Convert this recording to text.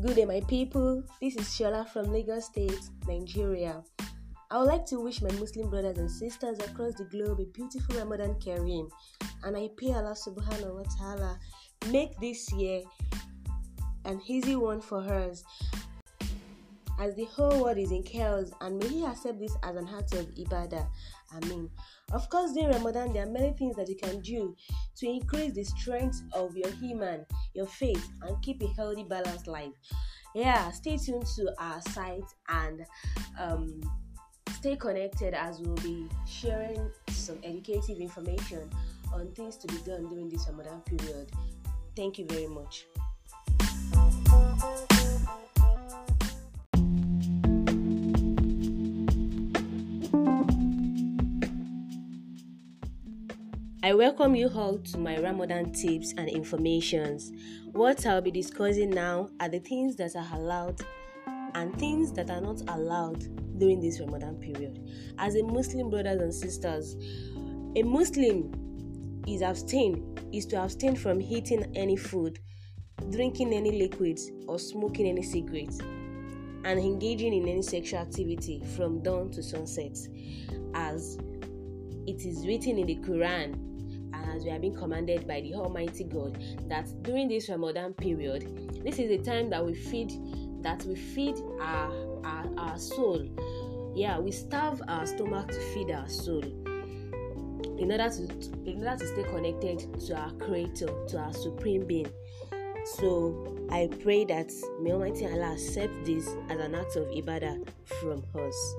Good day, my people. This is Shola from Lagos State, Nigeria. I would like to wish my Muslim brothers and sisters across the globe a beautiful Ramadan Kareem, and I pray Allah Subhanahu wa Taala make this year an easy one for us. As the whole world is in chaos, and may He accept this as an act of ibadah. Amen. Of course, during Ramadan, there are many things that you can do to increase the strength of your iman, your faith, and keep a healthy, balanced life. Yeah, stay tuned to our site and um, stay connected as we'll be sharing some educative information on things to be done during this Ramadan period. Thank you very much. I welcome you all to my Ramadan tips and informations. What I'll be discussing now are the things that are allowed and things that are not allowed during this Ramadan period. As a Muslim brothers and sisters, a Muslim is abstain is to abstain from eating any food, drinking any liquids, or smoking any cigarettes, and engaging in any sexual activity from dawn to sunset, as it is written in the Quran as we have been commanded by the Almighty God that during this Ramadan period, this is the time that we feed that we feed our our, our soul. Yeah, we starve our stomach to feed our soul. In order to in order to stay connected to our creator, to our supreme being. So I pray that may Almighty Allah accept this as an act of ibadah from us.